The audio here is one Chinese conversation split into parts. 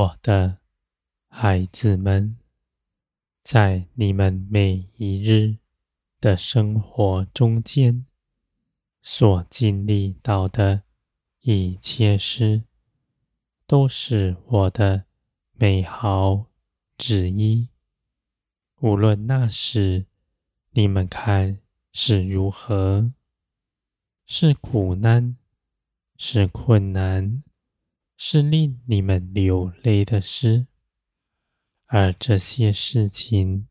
我的孩子们，在你们每一日的生活中间所经历到的一切事，都是我的美好旨意。无论那时你们看是如何，是苦难，是困难。是令你们流泪的事，而这些事情，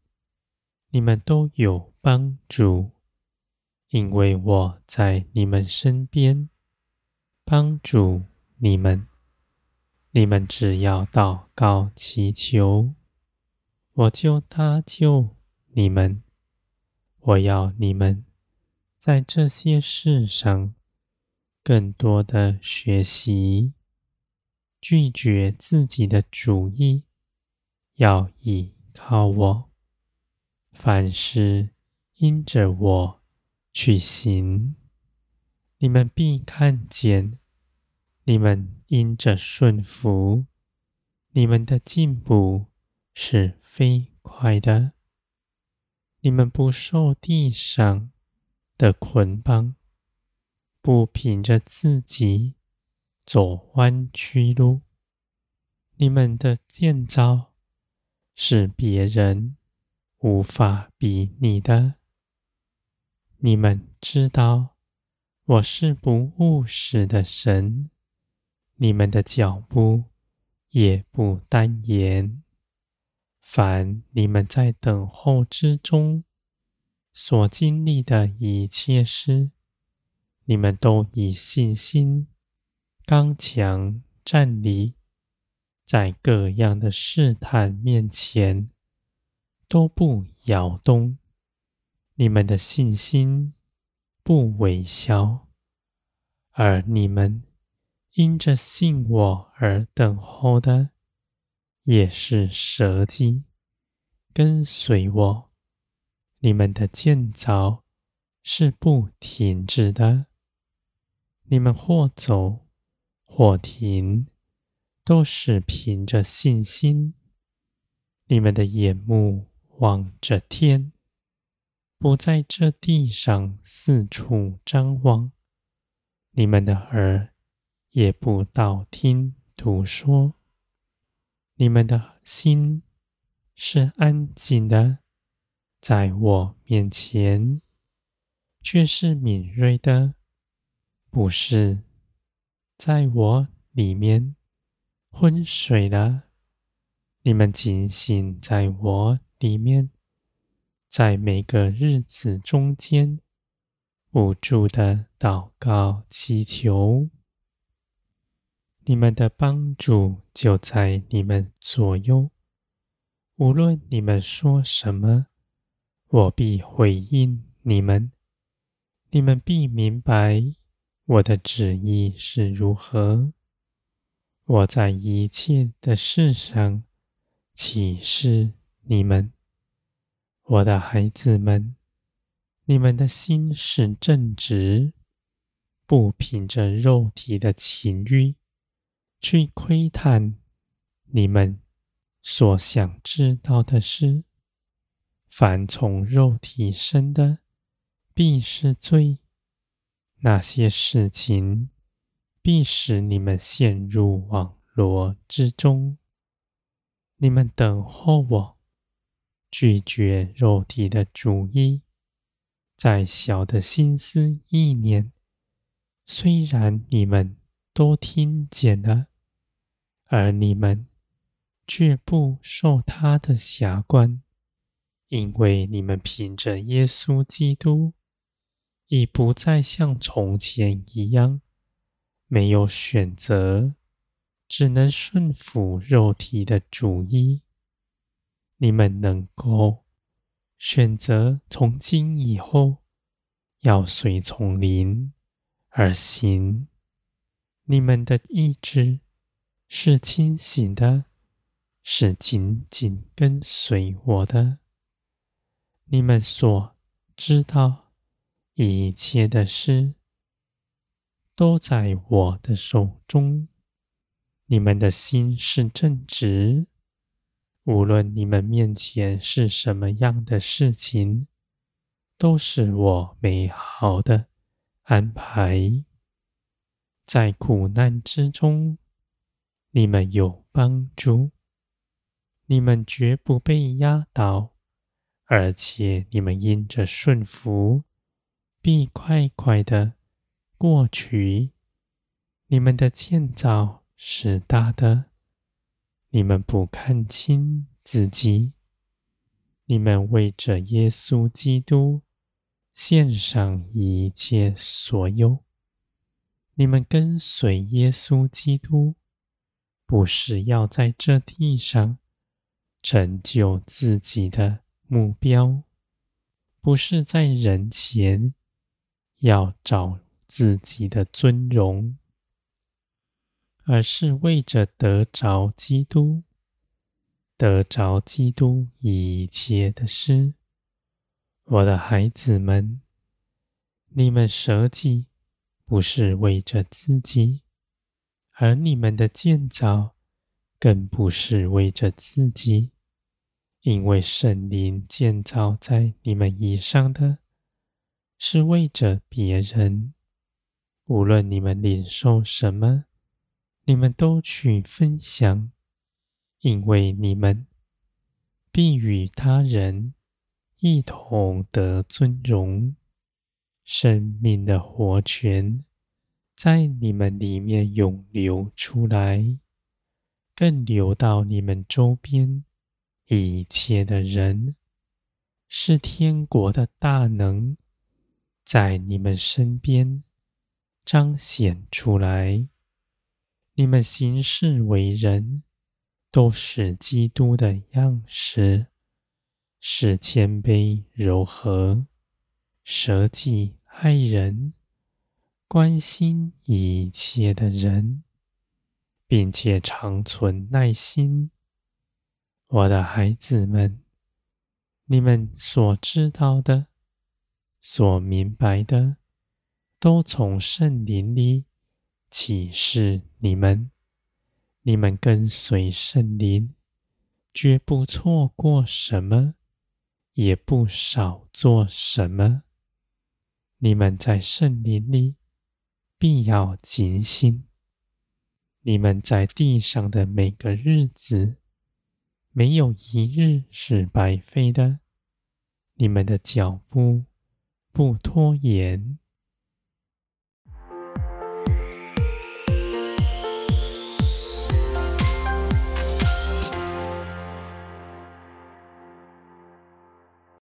你们都有帮助，因为我在你们身边，帮助你们。你们只要祷告祈求，我就搭救你们。我要你们在这些事上，更多的学习。拒绝自己的主意，要倚靠我。凡事因着我去行，你们必看见。你们因着顺服，你们的进步是飞快的。你们不受地上的捆绑，不凭着自己。走弯曲路，你们的建造是别人无法比拟的。你们知道我是不务实的神，你们的脚步也不单言。凡你们在等候之中所经历的一切事，你们都以信心。刚强站立，在各样的试探面前都不摇动。你们的信心不微小，而你们因着信我而等候的，也是舍己跟随我。你们的建造是不停止的。你们或走。或停，都是凭着信心。你们的眼目望着天，不在这地上四处张望；你们的耳也不道听途说。你们的心是安静的，在我面前，却是敏锐的，不是。在我里面。昏睡了，你们警醒在我里面，在每个日子中间。不住的祷告祈求，你们的帮助就在你们左右。无论你们说什么，我必回应你们，你们必明白。我的旨意是如何？我在一切的事上启示你们，我的孩子们，你们的心是正直，不凭着肉体的情欲去窥探你们所想知道的事。凡从肉体生的，必是罪。那些事情必使你们陷入网罗之中。你们等候我，拒绝肉体的主意，再小的心思意念，虽然你们都听见了，而你们却不受他的辖管，因为你们凭着耶稣基督。已不再像从前一样，没有选择，只能顺服肉体的主意。你们能够选择从今以后要随从灵而行。你们的意志是清醒的，是紧紧跟随我的。你们所知道。一切的事都在我的手中，你们的心是正直，无论你们面前是什么样的事情，都是我美好的安排。在苦难之中，你们有帮助，你们绝不被压倒，而且你们因着顺服，必快快的过去。你们的建造是大的，你们不看清自己，你们为着耶稣基督献上一切所有。你们跟随耶稣基督，不是要在这地上成就自己的目标，不是在人前要找自己的尊荣。而是为着得着基督，得着基督一切的事，我的孩子们，你们舍己不是为着自己，而你们的建造更不是为着自己，因为圣灵建造在你们以上的，是为着别人。无论你们领受什么。你们都去分享，因为你们必与他人一同得尊荣。生命的活泉在你们里面涌流出来，更流到你们周边一切的人，是天国的大能在你们身边彰显出来。你们行事为人，都是基督的样式，是谦卑柔和、舍己爱人、关心一切的人，并且长存耐心。我的孩子们，你们所知道的、所明白的，都从圣灵里。启示你们，你们跟随圣灵，绝不错过什么，也不少做什么。你们在圣灵里必要警醒。你们在地上的每个日子，没有一日是白费的。你们的脚步不拖延，